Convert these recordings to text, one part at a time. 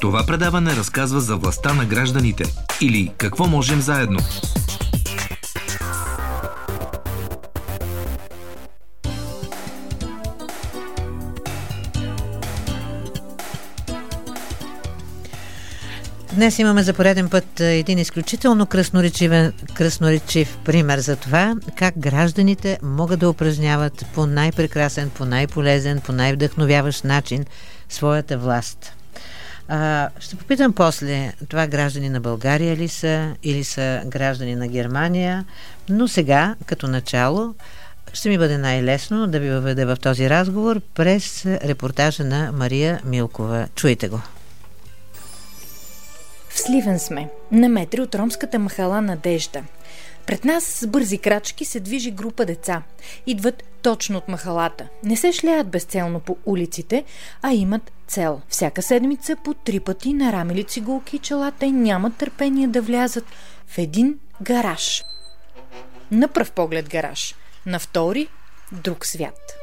Това предаване разказва за властта на гражданите или какво можем заедно. Днес имаме за пореден път един изключително красноречив пример за това как гражданите могат да упражняват по най-прекрасен, по най-полезен, по най-вдъхновяващ начин своята власт. А, ще попитам после, това граждани на България ли са или са граждани на Германия, но сега, като начало, ще ми бъде най-лесно да ви въведа в този разговор през репортажа на Мария Милкова. Чуйте го. В Сливен сме, на метри от ромската махала Надежда. Пред нас с бързи крачки се движи група деца. Идват точно от махалата. Не се шляят безцелно по улиците, а имат цел. Всяка седмица по три пъти нарамили цигулки и челата и нямат търпение да влязат в един гараж. На пръв поглед гараж, на втори друг свят.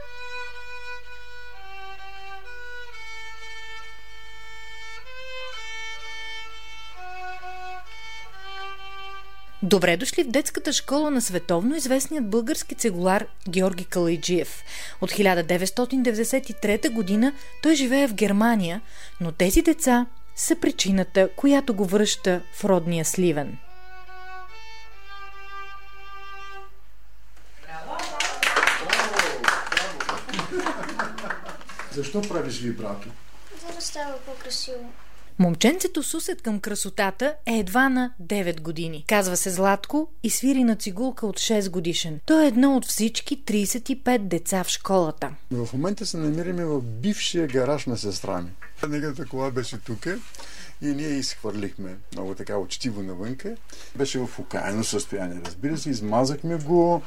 Добре дошли в детската школа на световно известният български цегулар Георги Калайджиев. От 1993 година той живее в Германия, но тези деца са причината, която го връща в родния Сливен. Защо правиш вибрато? За да става по-красиво. Момченцето с усет към красотата е едва на 9 години. Казва се Златко и свири на цигулка от 6 годишен. Той е едно от всички 35 деца в школата. В момента се намираме в бившия гараж на сестра ми. Неговата кола беше тук и ние изхвърлихме много така учтиво навънка. Беше в окаяно състояние, разбира се. Измазахме го,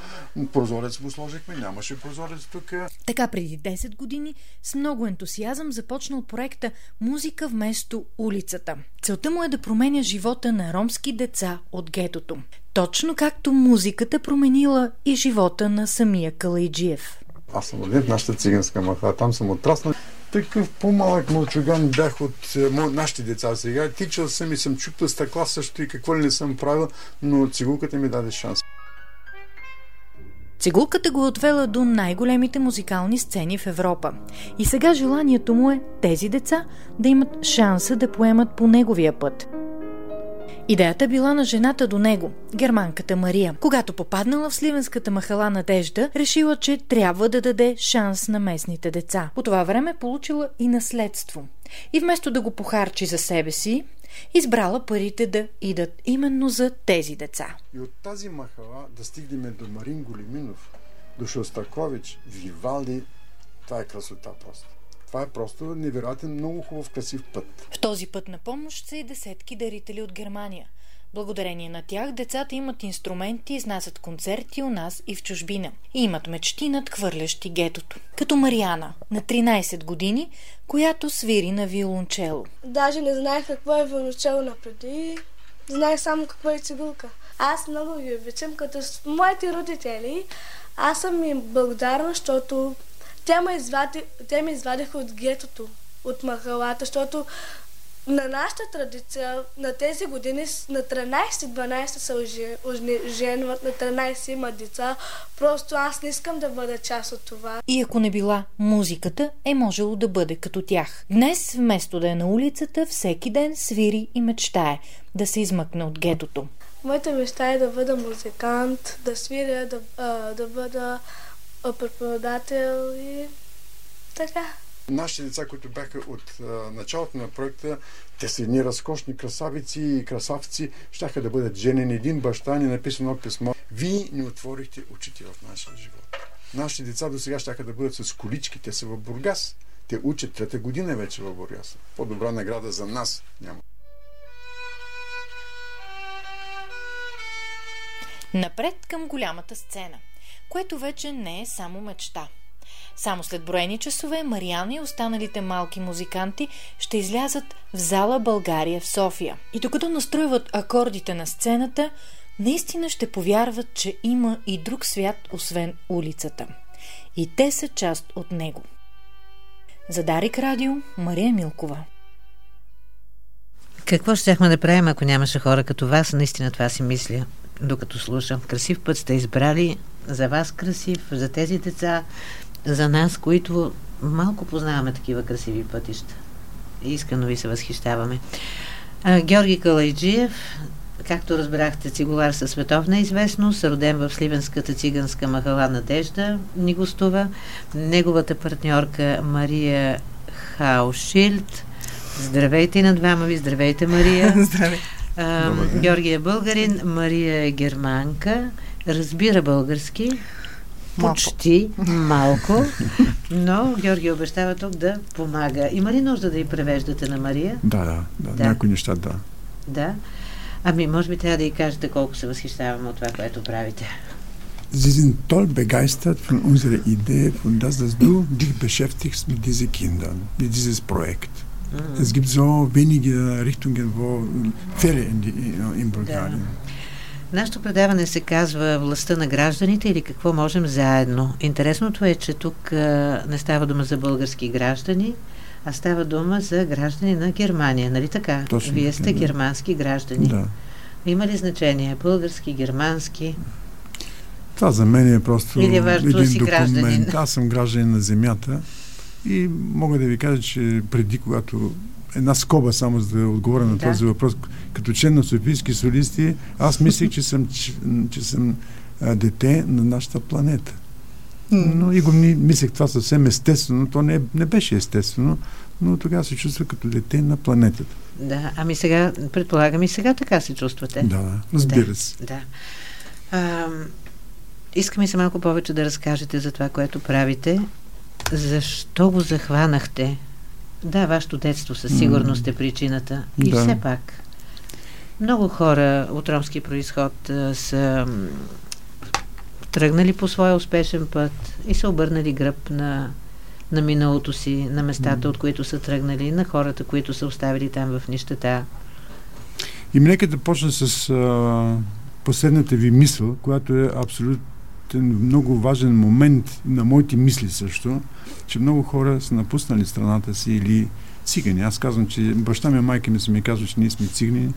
прозорец го сложихме, нямаше прозорец тук. Така преди 10 години с много ентусиазъм започнал проекта Музика вместо улицата. Целта му е да променя живота на ромски деца от гетото. Точно както музиката променила и живота на самия Калайджиев. Аз съм роден в нашата циганска маха. Там съм отраснал такъв по-малък мълчуган бях от е, нашите деца сега. Тичал съм и съм чупил стъкла също и какво ли не съм правил, но цигулката ми даде шанс. Цигулката го е отвела до най-големите музикални сцени в Европа. И сега желанието му е тези деца да имат шанса да поемат по неговия път – Идеята била на жената до него, германката Мария. Когато попаднала в сливенската махала Надежда, решила, че трябва да даде шанс на местните деца. По това време получила и наследство. И вместо да го похарчи за себе си, избрала парите да идат именно за тези деца. И от тази махала да стигнем до Марин Голиминов, до Шостакович, Вивалди, това е красота просто. Това е просто невероятен, много хубав, красив път. В този път на помощ са и десетки дарители от Германия. Благодарение на тях децата имат инструменти, изнасят концерти у нас и в чужбина. И имат мечти надхвърлящи гетото. Като Мариана, на 13 години, която свири на виолончело. Даже не знаех какво е виолончело напреди. Знаех само какво е цигулка. Аз много ги обичам, като с моите родители. Аз съм им благодарна, защото те ме, извади, те ме извадиха от гетото, от махалата, защото на нашата традиция, на тези години, на 13-12 се оженват, на 13 има деца. Просто аз не искам да бъда част от това. И ако не била музиката, е можело да бъде като тях. Днес, вместо да е на улицата, всеки ден свири и мечтае да се измъкне от гетото. Моята мечта е да бъда музикант, да свиря, да, да бъда преподавател и така. Нашите деца, които бяха от а, началото на проекта, те са едни разкошни красавици и красавци, щяха да бъдат женени. Един баща ни написа едно писмо. Вие ни отворихте очите в нашия живот. Нашите деца до сега щяха да бъдат с колички. Те са в Бургас. Те учат трета година вече в Бургас. По-добра награда за нас няма. Напред към голямата сцена което вече не е само мечта. Само след броени часове Мариана и останалите малки музиканти ще излязат в зала България в София. И докато настройват акордите на сцената, наистина ще повярват, че има и друг свят, освен улицата. И те са част от него. За Дарик Радио, Мария Милкова. Какво щяхме да правим, ако нямаше хора като вас? Наистина това си мисля, докато слушам. Красив път сте избрали, за вас красив, за тези деца, за нас, които малко познаваме такива красиви пътища. Искрено ви се възхищаваме. А, Георги Калайджиев, както разбрахте, цигулар със световна известност, роден в Сливенската циганска махала Надежда, ни гостува. Неговата партньорка Мария Хаушилд. Здравейте на двама ви, здравейте Мария. Здравей. А, Георги е българин, Мария е германка, разбира български, Малко. почти малко, но Георги обещава тук да помага. Има ли нужда да и превеждате на Мария? Да, да, да, Да. някои неща, да. Да. Ами, може би трябва да и кажете колко се възхищаваме от това, което правите. Sie sind toll begeistert von unserer Idee, von das, dass du dich beschäftigst mit diesen Kindern, mit dieses Projekt. Es gibt so wenige Richtungen, wo Fälle in, die, in Bulgarien. Нашето предаване се казва Властта на гражданите или какво можем заедно. Интересното е, че тук а, не става дума за български граждани, а става дума за граждани на Германия, нали така? Точно Вие сте да. германски граждани. Да. Има ли значение? Български, германски? Това за мен е просто Или да един документ. гражданин. Аз съм гражданин на земята и мога да ви кажа, че преди когато една скоба само за да отговоря на Да. този въпрос, като член на Софийски солисти, аз мислех, че съм, че, че съм а, дете на нашата планета. Но и го ми, мислех това съвсем естествено. То не, не беше естествено, но тогава се чувства като дете на планетата. Да, ами сега, предполагам и сега така се чувствате. Да, да, разбира се. Да. А, искаме се малко повече да разкажете за това, което правите. Защо го захванахте? Да, вашето детство със сигурност е причината. И Да. все пак. Много хора от ромски происход а, са тръгнали по своя успешен път и са обърнали гръб на, на миналото си, на местата, от които са тръгнали, на хората, които са оставили там в нищета. И нека да почна с а, последната ви мисъл, която е абсолютен много важен момент на моите мисли също, че много хора са напуснали страната си или цигани. Аз казвам, че баща ми майка ми са ми казвали, че ние сме цигани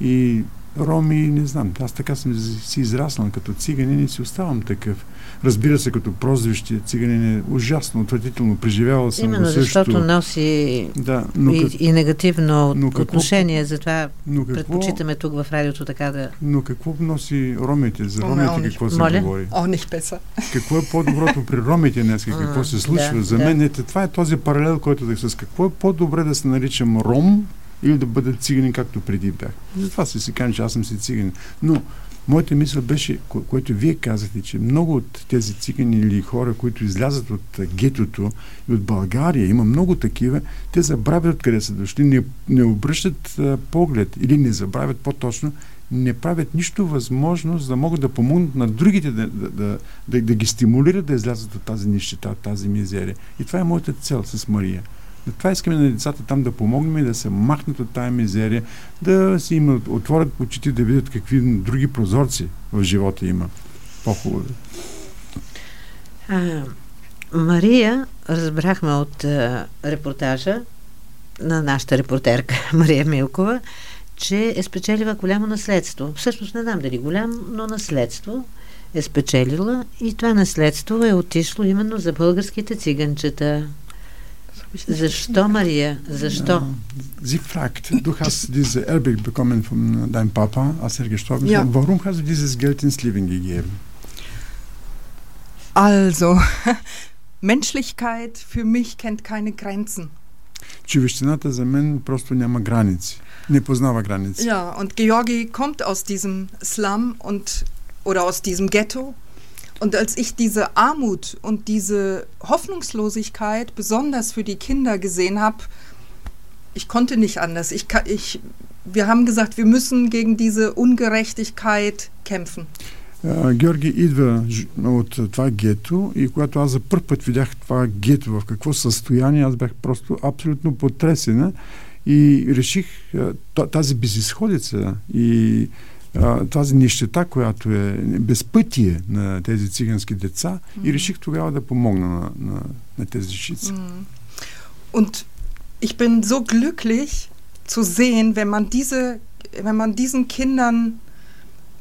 и роми, не знам. Аз така съм си израснал като циганин и си оставам такъв. Разбира се, като прозвище циганин е ужасно, отвратително. Преживявал съм Именно го също. защото носи Да, но, и, как, и негативно но какво- отношение, затова но какво, предпочитаме тук в радиото така да... но какво носи ромите? За О, ромите не, какво се Моля? говори? Nicht besser. Какво е по-доброто при ромите днес? Какво се случва? да, За да. мен ето, това е този паралел, който да с какво е по-добре да се наричам ром или да бъда циганин, както преди бях. Затова си си кажа, че аз съм си циганин. Но моята мисъл беше, ко- което вие казахте, че много от тези цигани или хора, които излязат от гетото и от България, има много такива, те забравят откъде са дошли, не, не обръщат а, поглед или не забравят по-точно, не правят нищо възможно, за да могат да помогнат на другите да, да, да, да, да ги стимулират да излязат от тази нищета, от тази мизерия. И това е моята цел с Мария. Това искаме на децата там да помогнем и да се махнат от тази мизерия, да си им отворят очите, да видят какви други прозорци в живота има. По-хубави. А, Мария, разбрахме от а, репортажа на нашата репортерка Мария Милкова, че е спечелила голямо наследство. Всъщност не знам дали голям, но наследство е спечелила и това наследство е отишло именно за българските циганчета. Защо, Мария? Защо? Sie fragt, du hast diese Erbe bekommen von deinem Papa, als er gestorben ist. Ja. Warum hast du dieses Geld ins Leben gegeben? Also, Menschlichkeit für mich kennt keine Grenzen. Човещината за мен просто няма граници. Не познава граници. Ja, und Georgi kommt aus diesem Slum und oder aus diesem Ghetto. Und als ich diese Armut und diese Hoffnungslosigkeit besonders für die Kinder gesehen habe, ich konnte nicht anders. Ich, ka- ich, wir haben gesagt, wir müssen gegen diese Ungerechtigkeit kämpfen. А, Георги идва ж- от а, това гето и когато аз за първ път видях това гето в какво състояние, аз бях просто абсолютно потресена и реших а, т- тази безисходица и а, тази нищета, която е безпътие на тези цигански деца и реших тогава да помогна на, на, на тези жици. Und ich bin so glücklich, zu sehen, wenn man diese, wenn man diesen Kindern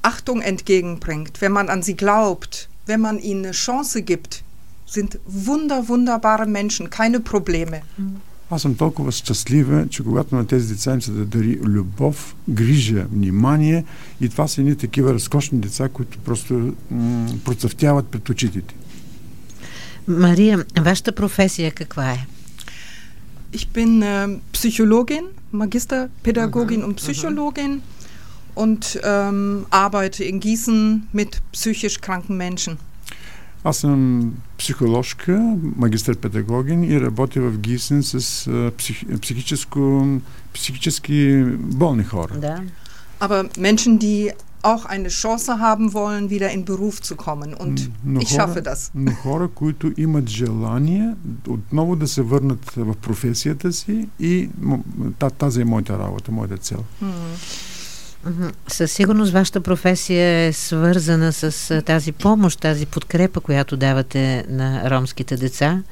Achtung entgegenbringt, wenn man an sie glaubt, wenn man ihnen eine Chance gibt, sind wunder, wunderbare Menschen, keine Probleme. Аз съм толкова щастлива, че когато на тези деца им се да дари любов, грижа, внимание и това са едни такива разкошни деца, които просто м- процъфтяват пред очите ти. Мария, вашата професия каква е? Ich bin äh, Psychologin, Magisterpädagogin und Psychologin und ähm, arbeite in Gießen mit psychisch kranken Menschen. Аз съм психоложка, магистър-педагогин и работя в Гисен с псих, психическо, психически болни хора. Да. Aber Menschen, die auch eine Chance haben wollen, wieder in Beruf zu kommen. Und Но ich schaffe das. но хора, които имат желание отново да се върнат в професията си и тази е моята работа, моята цел. Мгм. Със сигурност вашата професия е свързана с тази помощ, тази подкрепа, която давате на ромските деца.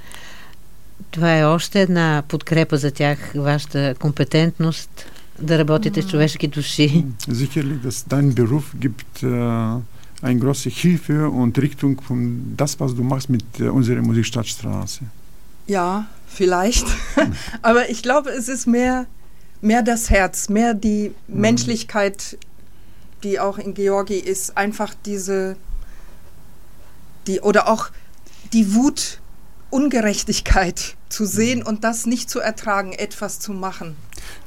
Това е още една подкрепа за тях, вашата компетентност да работите с човешки души. Sicherlich, dass dein Beruf gibt äh, eine große Hilfe und Richtung von das, was du machst mit äh, unserer Musikstadtstraße. Ja, vielleicht. Aber ich glaube, es ist mehr, mehr das Herz, mehr die Menschlichkeit, die auch in Georgi ist. Einfach diese, die, oder auch die Wut, Ungerechtigkeit zu sehen und das nicht zu ertragen, etwas zu machen.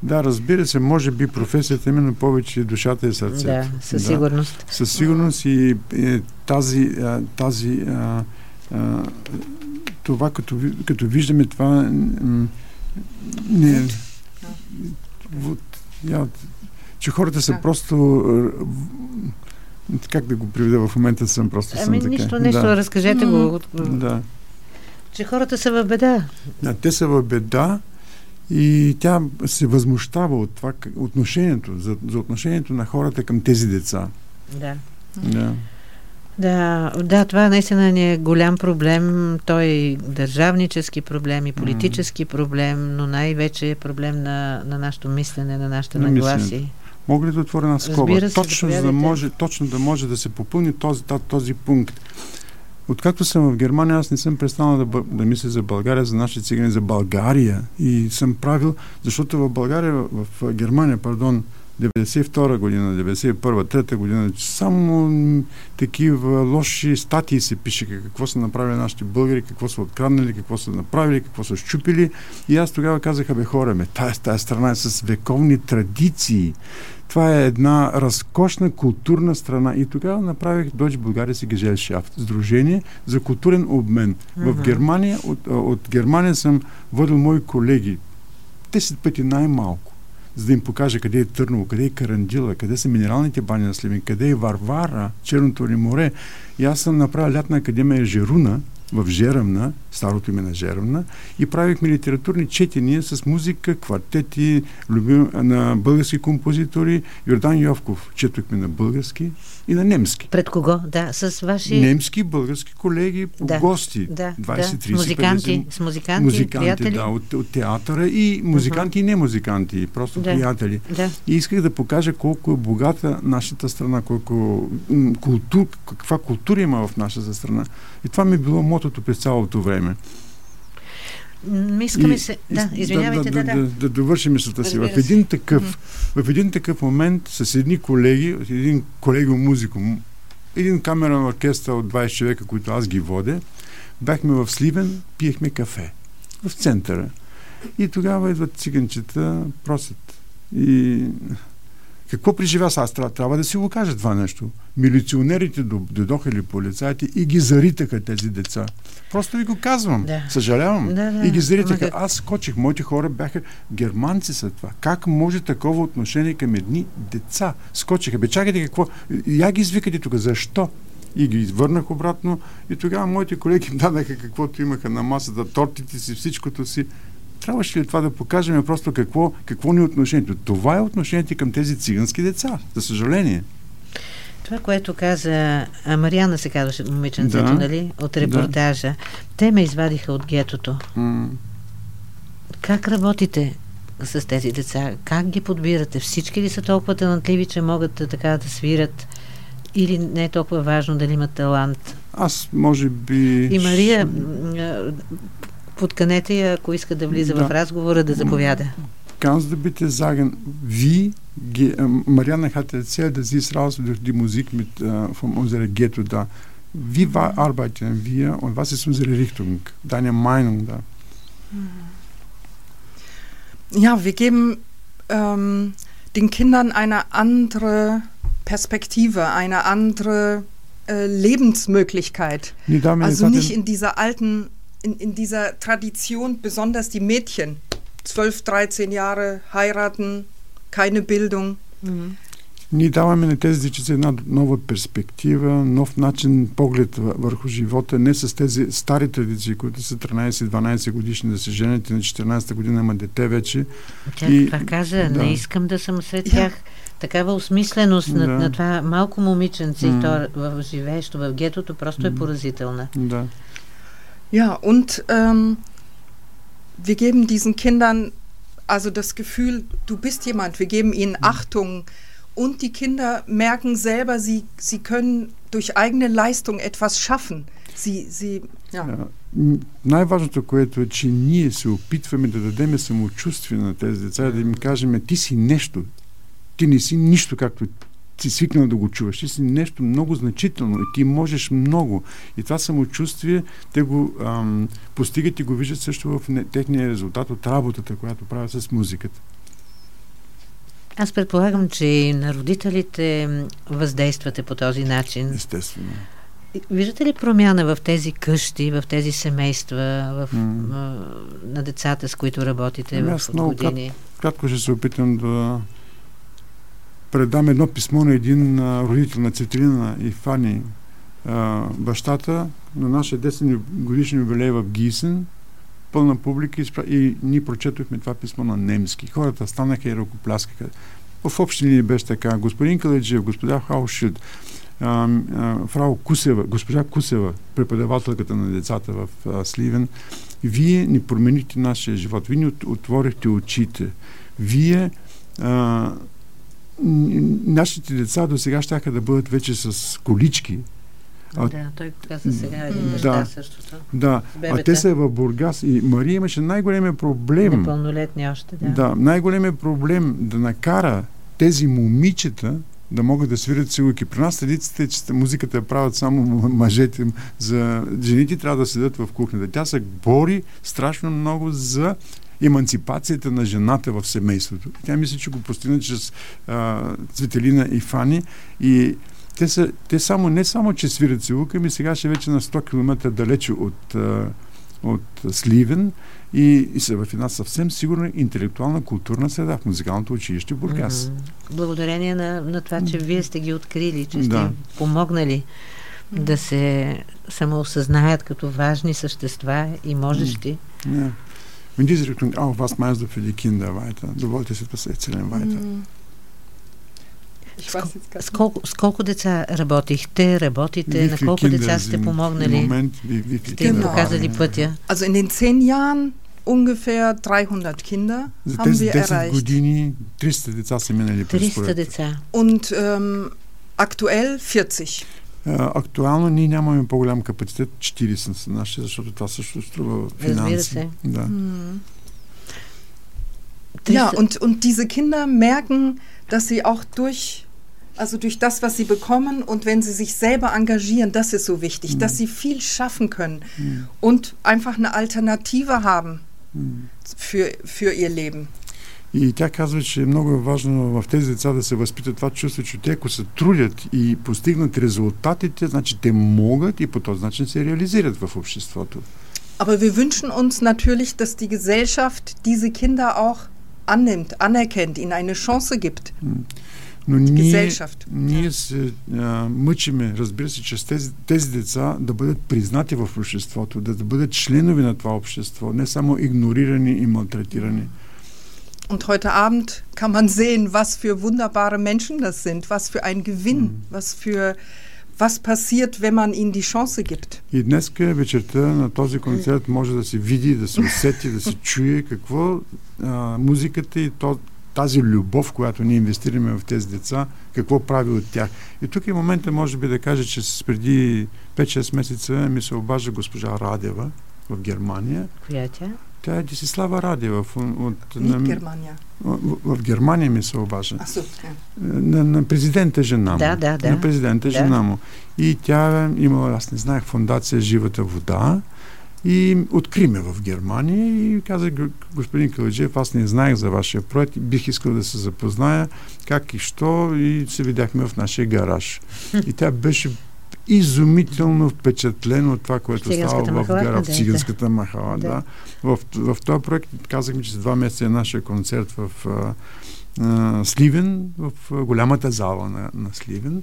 Да, разбира се, може би професията именно повече е душата и сърцето. Да, със сигурност. Със сигурност и е, тази, а, тази а, а, това, като, ви- като виждаме това, м, не, вот, я, че хората са Да. просто в- как да го приведа в момента съм просто съм Ами така. нищо, нещо, да, разкажете го. да. Че хората са в беда. Да, те са в беда и тя се възмущава от това отношението, за, за отношението на хората към тези деца. Да. Да. Да, да, това наистина ни е голям проблем. Той е държавнически проблем и политически проблем, но най-вече е проблем на, на нашето мислене, на нашите На нагласи. Мога ли да отворя една скоба? Се, точно, да заповядайте. може, точно да може да се попълни този, този пункт. Откакто съм в Германия, аз не съм престанал да, да мисля за България, за нашите цигани, за България. И съм правил, защото в България, в Германия, пардон, 92 година, 91 3 година, само такива лоши статии се пише какво са направили нашите българи, какво са откраднали, какво са направили, какво са щупили. И аз тогава казах, бе хора, ме, тая, тая страна е с вековни традиции. Това е една разкошна културна страна. И тогава направих Deutsche Bulgarische Gesellschaft, Сдружение за културен обмен. В Мгм. Германия, от, от Германия съм водил мои колеги 10 пъти най-малко за да им покажа къде е Търново, къде е Карандила, къде са минералните бани на Сливен, къде е Варвара, Черното ли море. И аз съм направил лятна академия Жеруна, в Жерамна, старото име на Жерамна, и правихме литературни четения с музика, квартети любим, на български композитори. Йордан Йовков четохме на български и на немски. Пред кого? Да, с ваши... Немски, български колеги, Да, гости. Да, 20, да. 30, музиканти, 50. с музиканти, Музиканти, приятели. да, от, от театъра и музиканти и не музиканти, просто Да. приятели. Да. И исках да покажа колко е богата нашата страна, колко култур, каква култура има в нашата страна. И това ми е било мотото през цялото време. М, Искаме И- се... Да, извинявайте, да, да. да, да довършим мисълта си. В един, такъв, в един такъв момент с едни колеги, един колегиум музико, един камерен оркестър от 20 човека, които аз ги водя, бяхме в Сливен, пиехме кафе в центъра. И тогава идват циганчета, просят. И какво преживя аз? Трябва, да си го кажа това нещо. Милиционерите дойдоха или полицаите и ги заритаха тези деца. Просто ви го казвам. Да. Съжалявам. Да, да. И ги заритаха. Аз скочих. Моите хора бяха германци са това. Как може такова отношение към едни деца? Скочиха. Бе, чакайте какво. Я ги извикате тук. Защо? И ги върнах обратно. И тогава моите колеги им дадаха каквото имаха на масата, тортите си, всичкото си. Трябваше ли това да покажем просто какво, какво ни е отношението? Това е отношението към тези цигански деца, за съжаление. Това, което каза а, Мариана, се казваше момиченцето, Да. нали? От репортажа. Те ме извадиха от гетото. М- Как работите с тези деца? Как ги подбирате? Всички ли са толкова талантливи, че могат така да свират? Или не е толкова важно дали имат талант? Аз, може би... И Мария, подканете я, ако иска да влиза да. в разговора, да заповяда. Kannst du bitte sagen, wie Marianne hatte erzählt, dass sie ist raus durch die Musik mit, äh, von unserer Ghetto da. Wie war, arbeiten wir und was ist unsere Richtung? Deine Meinung da? Ja, wir geben ähm, den Kindern eine andere Perspektive, eine andere äh, Lebensmöglichkeit. Nee, also nicht in dieser alten, in, in dieser Tradition, besonders die Mädchen, 12, 13 Jahre heiraten, keine Bildung. Mhm. Ние даваме на тези дечица една нова перспектива, нов начин, поглед върху живота, не с тези стари традиции, които са 13-12 годишни да се женят и на 14-та година има дете вече. Тя и, това каза, да. не искам да съм сред тях. Такава осмисленост да. на, на това малко момиченце mm. и то в живеещо в гетото просто mm. е поразителна. Да. Ja, und ähm, wir geben diesen Kindern also das Gefühl, du bist jemand, wir geben ihnen Achtung und die Kinder merken selber, sie, sie können durch eigene Leistung etwas schaffen. Sie, sie, ja. Най-важното, което е, че ние се опитваме да дадем самочувствие на тези деца, да им кажем, ти си нещо. Ти не си нищо, както си свикнал да го чуваш. Ти си нещо много значително и ти можеш много. И това самочувствие те го ам, постигат и го виждат също в не, техния резултат от работата, която правят с музиката. Аз предполагам, че на родителите въздействате по този начин. Естествено. Виждате ли промяна в тези къщи, в тези семейства, в, mm. на децата, с които работите ами в години? Крат, кратко ще се опитам да предам едно писмо на един родител на Цветелина и Фани, бащата на нашия 10 годишни юбилей в Гисен, пълна публика и, ние прочетохме това писмо на немски. Хората станаха и ръкопляскаха. В общи линии беше така. Господин Каледжиев, господа Хаушит, фрау Кусева, госпожа Кусева, преподавателката на децата в а, Сливен, вие ни променихте нашия живот. Вие ни отворихте очите. Вие а, нашите деца до сега ще да бъдат вече с колички. А, да, той каза сега един баща да, същото. Да, а те са в Бургас и Мария имаше най-големия проблем. Непълнолетни още, да. Да, най-големия проблем да накара тези момичета да могат да свирят силки. При нас традицията е, че музиката правят само мъжете. За жените трябва да седят в кухнята. Тя се бори страшно много за емансипацията на жената в семейството. Тя мисля, че го постигна чрез а, Цветелина и Фани и те, са, те само, не само, че свирят целука, ми сега ще вече на 100 км далече от, а, от Сливен и, и са в една съвсем сигурна интелектуална културна среда в музикалното училище Бургас. Mm-hmm. Благодарение на, на това, че вие сте ги открили, че сте да. помогнали да се самоосъзнаят като важни същества и можещи. Yeah. in diese Richtung auch, was meinst du für die Kinder weiter? Du wolltest etwas erzählen weiter. С колко, с колко деца работихте, работите, на колко деца сте помогнали? Момент, wie, wie сте им показали пътя? Also in den zehn Jahren ungefähr 300 Kinder also haben wir erreicht. години 300 деца са минали през 300 деца. Und ähm, aktuell 40. Актуално ние нямаме по-голям капацитет 40 са наши, защото това също струва финанси. Разбира се. Да. Ja, und, und diese Kinder merken, dass sie auch durch, also durch das, was sie bekommen und wenn sie sich selber engagieren, das ist so wichtig, mhm. dass sie viel schaffen können mhm. und einfach eine Alternative haben mhm. für, für ihr Leben. И тя казва, че е много важно в тези деца да се възпита това чувство, че те ако се трудят и постигнат резултатите, значи те могат и по този начин се реализират в обществото. Aber wir wünschen uns natürlich, dass die Gesellschaft diese Kinder auch annimmt, anerkennt, ihnen eine Chance gibt. Но ние, ние се а, мъчиме, разбира се, че тези, тези деца да бъдат признати в обществото, да, да бъдат членови на това общество, не само игнорирани и малтретирани. Mm. Und heute Abend kann man sehen, was für wunderbare Menschen das sind, was für ein Gewinn, mhm. was für was passiert, wenn man ihnen die Chance gibt. И днес вечерта на този концерт може да се види, да се усети, да се чуе какво а, музиката и то, тази любов, която ние инвестираме в тези деца, какво прави от тях. И тук е момента, може би, да кажа, че преди 5-6 месеца ми се обажда госпожа Радева в Германия. Коя е тя? Тя е Десислава Радева. В, от, на, Германия. В, в Германия ми се обажда. А, супер. На, на президента жена му. Да, да, да. На президента да. жена му. И тя имала, аз не знаех, фундация Живата вода. И откри ме в Германия и каза, господин Каладжиев, аз не знаех за вашия проект, бих искал да се запозная как и що и се видяхме в нашия гараж. И тя беше изумително впечатлено от това, което става в, гара, в циганската махала. Да. Да. В, в този проект казахме, че за два месеца е нашия концерт в а, а, Сливен, в а, голямата зала на, на Сливен.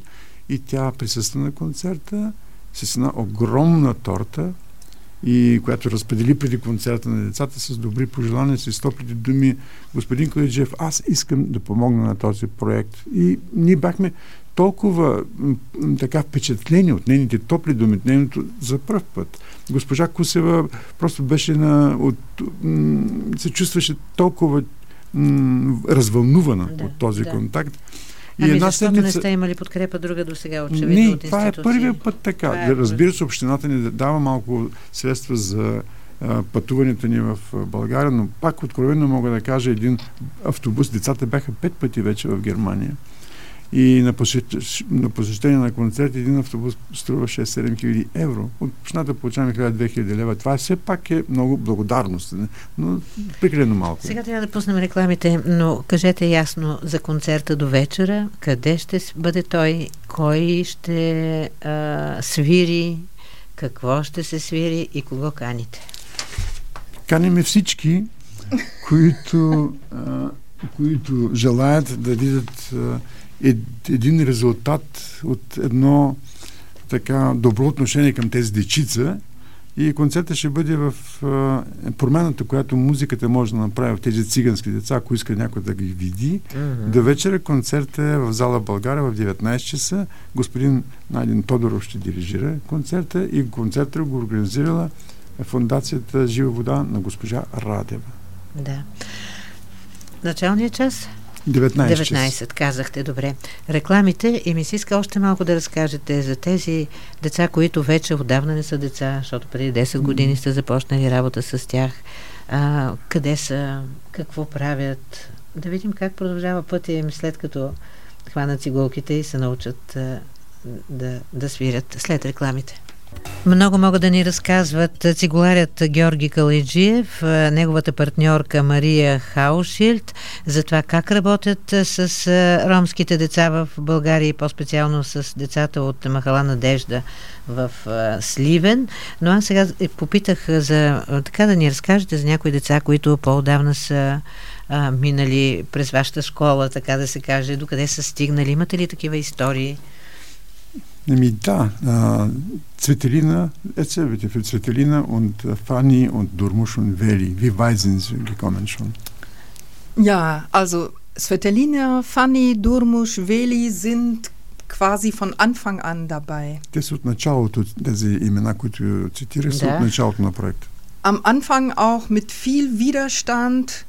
И тя присъства на концерта с една огромна торта, и която разпредели преди концерта на децата с добри пожелания, с топлите думи. Господин Калиджев, аз искам да помогна на този проект. И ние бяхме толкова така впечатлени от нейните топли думи, от нейното за първ път. Госпожа Кусева просто беше на... От, се чувстваше толкова м- развълнувана да, от този да. контакт. И ами една защото седмица... не сте имали подкрепа друга до сега, очевидно, не, от това е първият път така. Е Разбира се, общината ни дава малко средства за а, пътуването ни в България, но пак откровено мога да кажа един автобус. Децата бяха пет пъти вече в Германия. И на, посещ... на посещение на концерт един автобус струва 6-7 хиляди евро. От общината получаваме 1000-2000 лева. Това все пак е много благодарност, но прекалено малко. Сега трябва да пуснем рекламите, но кажете ясно за концерта до вечера, къде ще бъде той, кой ще а, свири, какво ще се свири и кого каните? Каниме всички, които, а, които желаят да видят а, един резултат от едно така добро отношение към тези дечица и концертът ще бъде в а, промената, която музиката може да направи в тези цигански деца, ако иска някой да ги види. Uh-huh. До вечера концерт е в зала България в 19 часа. Господин Найден Тодоров ще дирижира концерта и концерта го организирала фундацията Жива вода на госпожа Радева. Да. Началният час? 19. 19, казахте, добре. Рекламите и ми се иска още малко да разкажете за тези деца, които вече отдавна не са деца, защото преди 10 години сте започнали работа с тях. А, къде са, какво правят? Да видим как продължава пътя им след като хванат цигулките и се научат а, да, да свирят след рекламите. Много могат да ни разказват цигуларят Георги Калиджиев, неговата партньорка Мария Хаушилд, за това как работят с ромските деца в България и по-специално с децата от Махала Надежда в Сливен. Но аз сега попитах за така да ни разкажете за някои деца, които по-давна са а, минали през вашата школа, така да се каже, докъде са стигнали. Имате ли такива истории? Еми да, äh, Zwetelina, erzähl bitte für Zwetelina und äh, Fanny und Durmusch und Veli. Wie weit sind sie gekommen schon? Ja, also Svetelina, Fanny, Durmusch, Veli sind quasi von Anfang an dabei. Те са от началото, тези имена, които цитираш, са от началото на проекта. Am Anfang auch mit viel Widerstand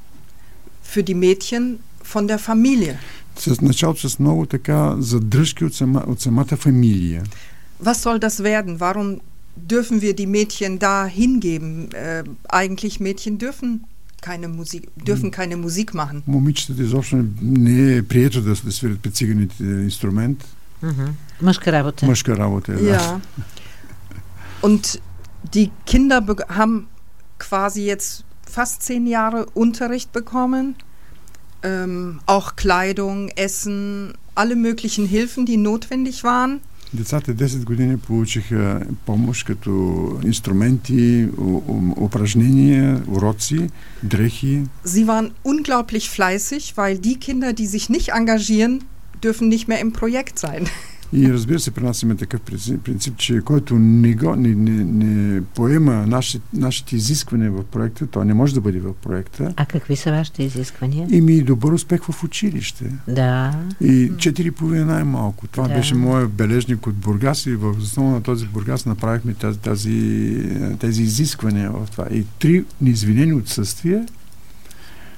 für die Mädchen von der Familie. с началото с много така задръжки от, сама, от самата фамилия. Was soll das werden? Warum dürfen wir die Mädchen da hingeben? Äh, eigentlich Mädchen dürfen keine Musik, dürfen keine Musik machen. Момичетата изобщо не е прието да, да свирят при циганите инструмент. Mhm. Мъжка работа. Мъжка работа, да. Ja. Und die Kinder haben quasi jetzt fast zehn Jahre Unterricht bekommen ähm, auch Kleidung, Essen, alle möglichen Hilfen, die notwendig waren. Децата 10 години получиха помощ като инструменти, упражнения, уроци, дрехи. Sie waren unglaublich fleißig, weil die Kinder, die sich nicht engagieren, dürfen nicht mehr im Projekt sein. И разбира се, при нас има такъв принцип, че който не, го, не, не, не поема наши, нашите изисквания в проекта, то не може да бъде в проекта. А какви са вашите изисквания? Ими добър успех в училище. Да. И четири половина най-малко. Това да. беше моят бележник от Бургас и в основа на този Бургас направихме тази, тази, тези изисквания в това. И три неизвинени отсъствия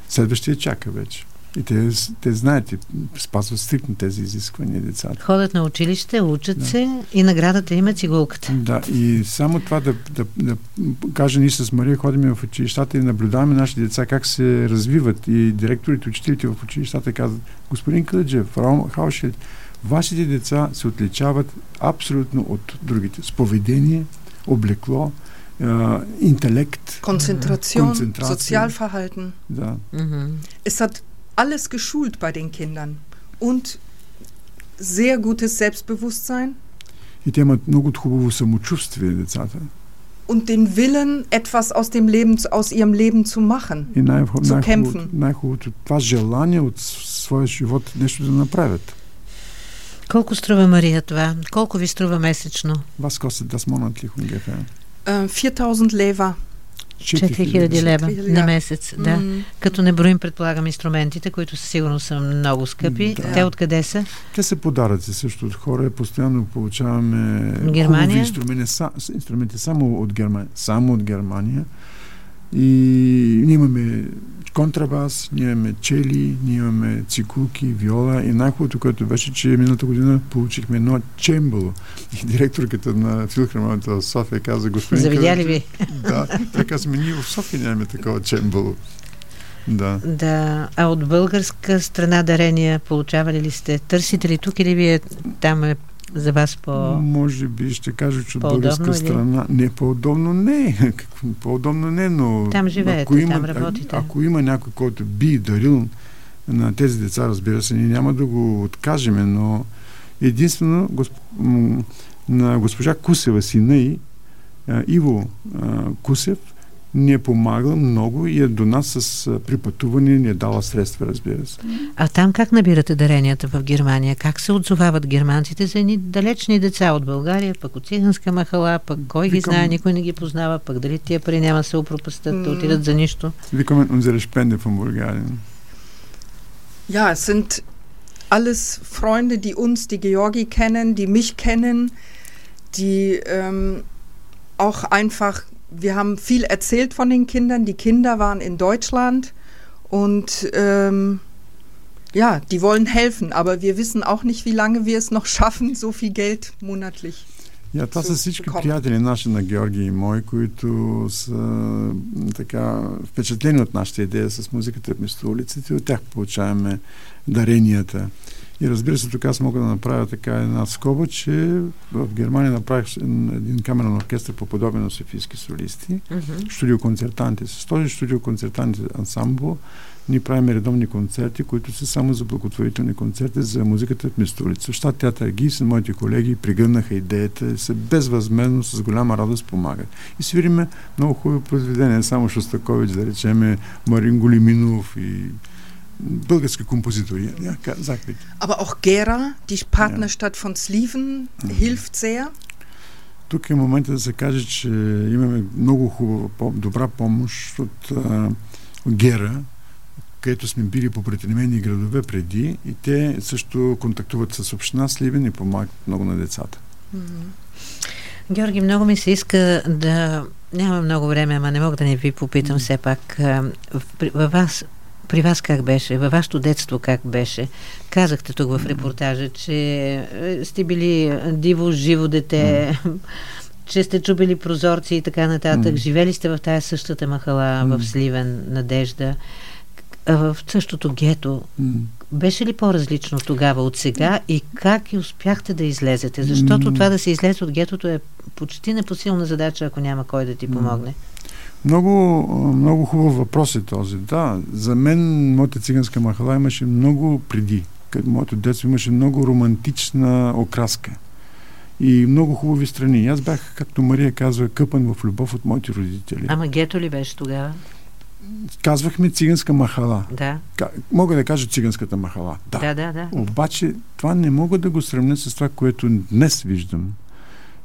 следващия чака вече. И те, те знаят и спазват стриктно тези изисквания децата. Ходят на училище, учат да. се и наградата има цигулката. Да, и само това да, да, да кажа, ние с Мария ходим в училищата и наблюдаваме нашите деца как се развиват и директорите, учителите в училищата казват, господин Кълджев, Хаушет, вашите деца се отличават абсолютно от другите. С поведение, облекло, Intellekt. Konzentration, Konzentration. Sozialverhalten. Ja. Mhm. Es hat alles geschult bei den Kindern und sehr gutes Selbstbewusstsein. И те имат много хубаво самочувствие, децата. Und den Willen, etwas aus, dem Leben, aus ihrem Leben zu machen, и най- zu kämpfen. Най-хубавото това желание от своя живот нещо да направят. Колко струва Мария това? Колко ви струва месечно? Was kostet das monatlich ungefähr? 4000 лева. 4000 лева на месец, да. Mm. Като не броим, предполагам, инструментите, които със сигурност са много скъпи. Да. Те откъде са? Те се подаръци също от хора. Постоянно получаваме Германия? инструменти, са, инструменти само от Германия. Само от Германия. И ние имаме контрабас, ние имаме чели, ние имаме цикулки, виола и най-хубавото, което беше, че миналата година получихме едно чембало. И директорката на филхармонията в София каза, господин... Завидя ли ви? Да, тя каза, ние в София нямаме такова чембало. Да. Да. А от българска страна дарения получавали ли сте? Търсите ли тук или вие там е за вас по... Може би ще кажа, че от българска или? страна... Не, по-удобно не. по-удобно не, но... Там живеете, ако има, там работите. Ако има някой, който би дарил на тези деца, разбира се, ние няма да го откажеме, но единствено госп... на госпожа Кусева, сина и Иво Кусев, ни е помагал много и е до нас с припътуване ни е дала средства, разбира се. А там как набирате даренията в Германия? Как се отзовават германците за едни далечни деца от България, пък от циганска махала, пък кой Викам... ги знае, никой не ги познава, пък дали тия пари няма се опропастат, да отидат за нищо? Викаме unsere Spende von Bulgarien. Ja, es sind alles Freunde, die uns, die Georgi kennen, die mich kennen, die ähm, auch einfach wir haben viel erzählt von den Kindern. Die Kinder waren in Deutschland und ähm, ja, die wollen helfen, aber wir wissen auch nicht, wie lange wir es noch schaffen, so viel Geld monatlich. Ja, това са всички приятели наши на Георги и мой, които са така впечатлени от нашата идея с музиката вместо улиците. От тях получаваме даренията. И разбира се, тук аз мога да направя така една скоба, че в Германия направих един камерен оркестър по подобие на Софийски солисти, mm-hmm. студиоконцертанти. С този студиоконцертанти ансамбл ние правим редовни концерти, които са само за благотворителни концерти за музиката в Мистолица. Щат театър Гисен, моите колеги пригърнаха идеята и са безвъзмезно, с голяма радост помагат. И свириме много хубави произведения, само Шостакович, да речеме Марин Голиминов и bürgerliche Kompositori. Ja, sag bitte. Aber auch Gera, die Partnerstadt ja. von Sliven, mhm. hilft sehr. Тук е момента да се каже, че имаме много хубава, добра помощ от, а, Гера, където сме били по предприемени градове преди и те също контактуват с община Сливен и помагат много на децата. Mm-hmm. Георги, много ми се иска да... Няма много време, ама не мога да не ви попитам mm-hmm. все пак. Във вас при вас как беше? Във вашето детство как беше? Казахте тук в репортажа, че е, сте били диво, живо дете, mm. че сте чубили прозорци и така нататък. Mm. Живели сте в тая същата махала mm. в Сливен, Надежда. В същото гето. Mm. Беше ли по-различно тогава от сега и как и успяхте да излезете? Защото mm. това да се излезе от гетото е почти непосилна задача, ако няма кой да ти помогне. Mm. Много, много хубав въпрос е този. Да, за мен моята циганска махала имаше много преди. Моето детство имаше много романтична окраска и много хубави страни. Аз бях, както Мария казва, къпан в любов от моите родители. Ама гето ли беше тогава? Казвахме циганска махала. Да. Мога да кажа циганската махала. Да. Да, да, да. Обаче това не мога да го сравня с това, което днес виждам.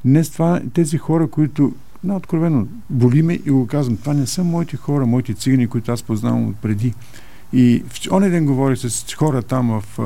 Днес това, тези хора, които на откровено боли ме и го казвам. Това не са моите хора, моите цигани, които аз познавам от преди. И в оня ден говорих с хора там в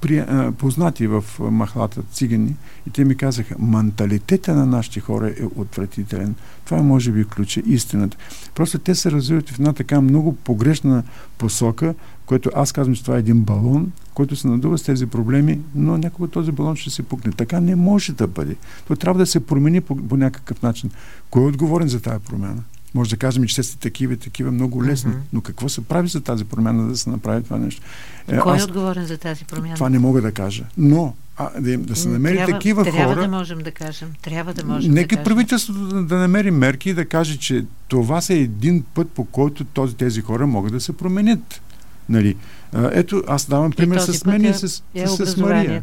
при, познати в махлата цигани и те ми казаха, менталитета на нашите хора е отвратителен. Това е, може би ключа истината. Просто те се развиват в една така много погрешна посока, което аз казвам, че това е един балон, който се надува с тези проблеми, но някога този балон ще се пукне. Така не може да бъде. То трябва да се промени по, по някакъв начин. Кой е отговорен за тази промяна? Може да кажем, че те са такива и такива много лесни. Mm-hmm. Но какво се прави за тази промяна, да се направи това нещо? Е, Кой е отговорен за тази промяна? Това не мога да кажа. Но а, да, да се намери трябва, такива трябва хора. Трябва да можем да кажем. Трябва да можем Нека да правителството да, да намери мерки и да каже, че това са един път, по който този, тези хора могат да се променят. Нали? Ето, аз давам пример с мен и с, е с, с Мария.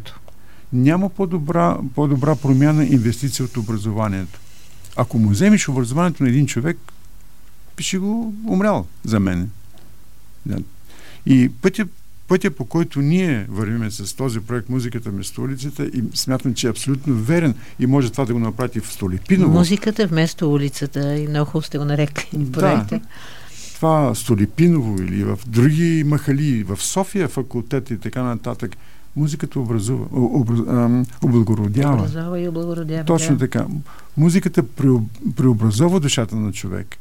Няма по-добра, по-добра промяна инвестиция от образованието. Ако му вземеш образованието на един човек, пише го умрял за мен. И пътя, пътя, по който ние вървиме с този проект Музиката вместо улицата и смятам, че е абсолютно верен и може това да го направи в Столипиново. Музиката вместо улицата и много сте го нарекли проекта. Да. Това Столипиново или в други махали, в София факултет и така нататък, музиката образува, образ, облагородява. Образова и облагородява. Точно да. така. Музиката преобразова душата на човек.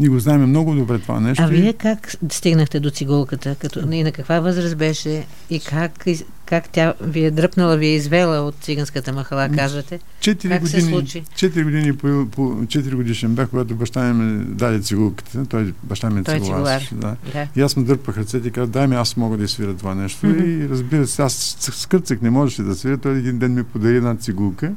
Ние го знаем много добре това нещо. А вие как стигнахте до цигулката? Като, и на каква възраст беше? И как, как тя ви е дръпнала, ви е извела от циганската махала, казвате? Четири как години, се случи? Четири години по, по 4 годишен бях, когато баща ми даде цигулката. Той баща ми е цигулар. Да. да. И аз му дърпах ръцете и казах, дай ми, аз мога да свира това нещо. Mm-hmm. И разбира се, аз скърцах, не можеше да свира. Той един ден ми подари една цигулка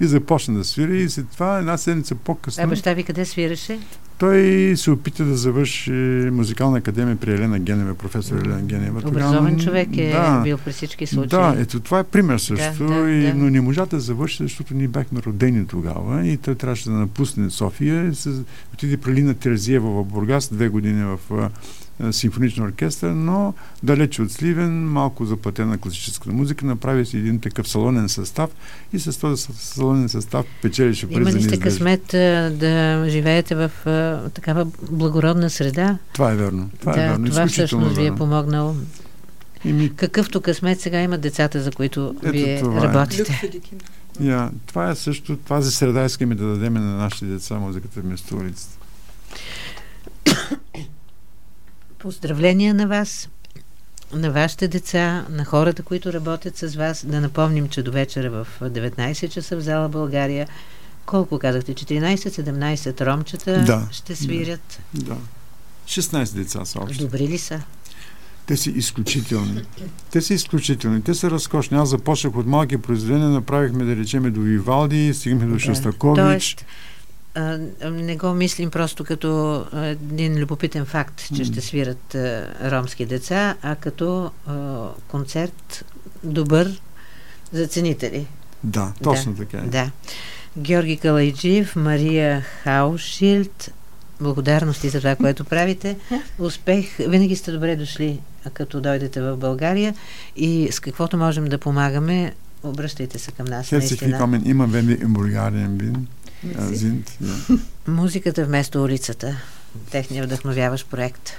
и започна да свира и след това една седмица по-късно... А баща ви къде свираше? Той се опита да завърши музикална академия при Елена Генева, професор Елена Генева. Образован човек е да, бил при всички случаи. Да, ето това е пример също, да, да, и, да. но не можа да завърши, защото ние бяхме родени тогава и той трябваше да напусне София се отиде при Лина Терезиева в Бургас, две години в симфонична оркестър, но далече от Сливен, малко заплатена класическата музика, направи си един такъв салонен състав и с този салонен състав печелише пари Имали сте късмет да живеете в а, такава благородна среда? Това е верно. Това да, е верно. Това всъщност ви е помогнало. И ми... Какъвто късмет сега имат децата, за които Ето вие това е. работите. Yeah, това е също, тази среда искаме да дадем на нашите деца музиката вместо улицата. Поздравления на вас, на вашите деца, на хората, които работят с вас. Да напомним, че до вечера в 19 часа в зала България колко казахте? 14-17 ромчета да, ще свирят? Да, да. 16 деца са общо. Добри ли са? Те са изключителни. Те са изключителни. Те са разкошни. Аз започнах от малки произведения, направихме, да речеме, до Вивалди, стигнахме до Да. Шостакович. Тоест, не го мислим просто като един любопитен факт, че ще свират ромски деца, а като концерт добър за ценители. Да, точно така е. Да. Георги Калайджиев, Мария Хаушилд, благодарности за това, което правите. Успех. Винаги сте добре дошли, като дойдете в България и с каквото можем да помагаме, обръщайте се към нас. Herzlich наистина. willkommen immer, wenn wir in Bulgarien bin, sind. Ja. Музиката вместо улицата. Техният вдъхновяващ проект.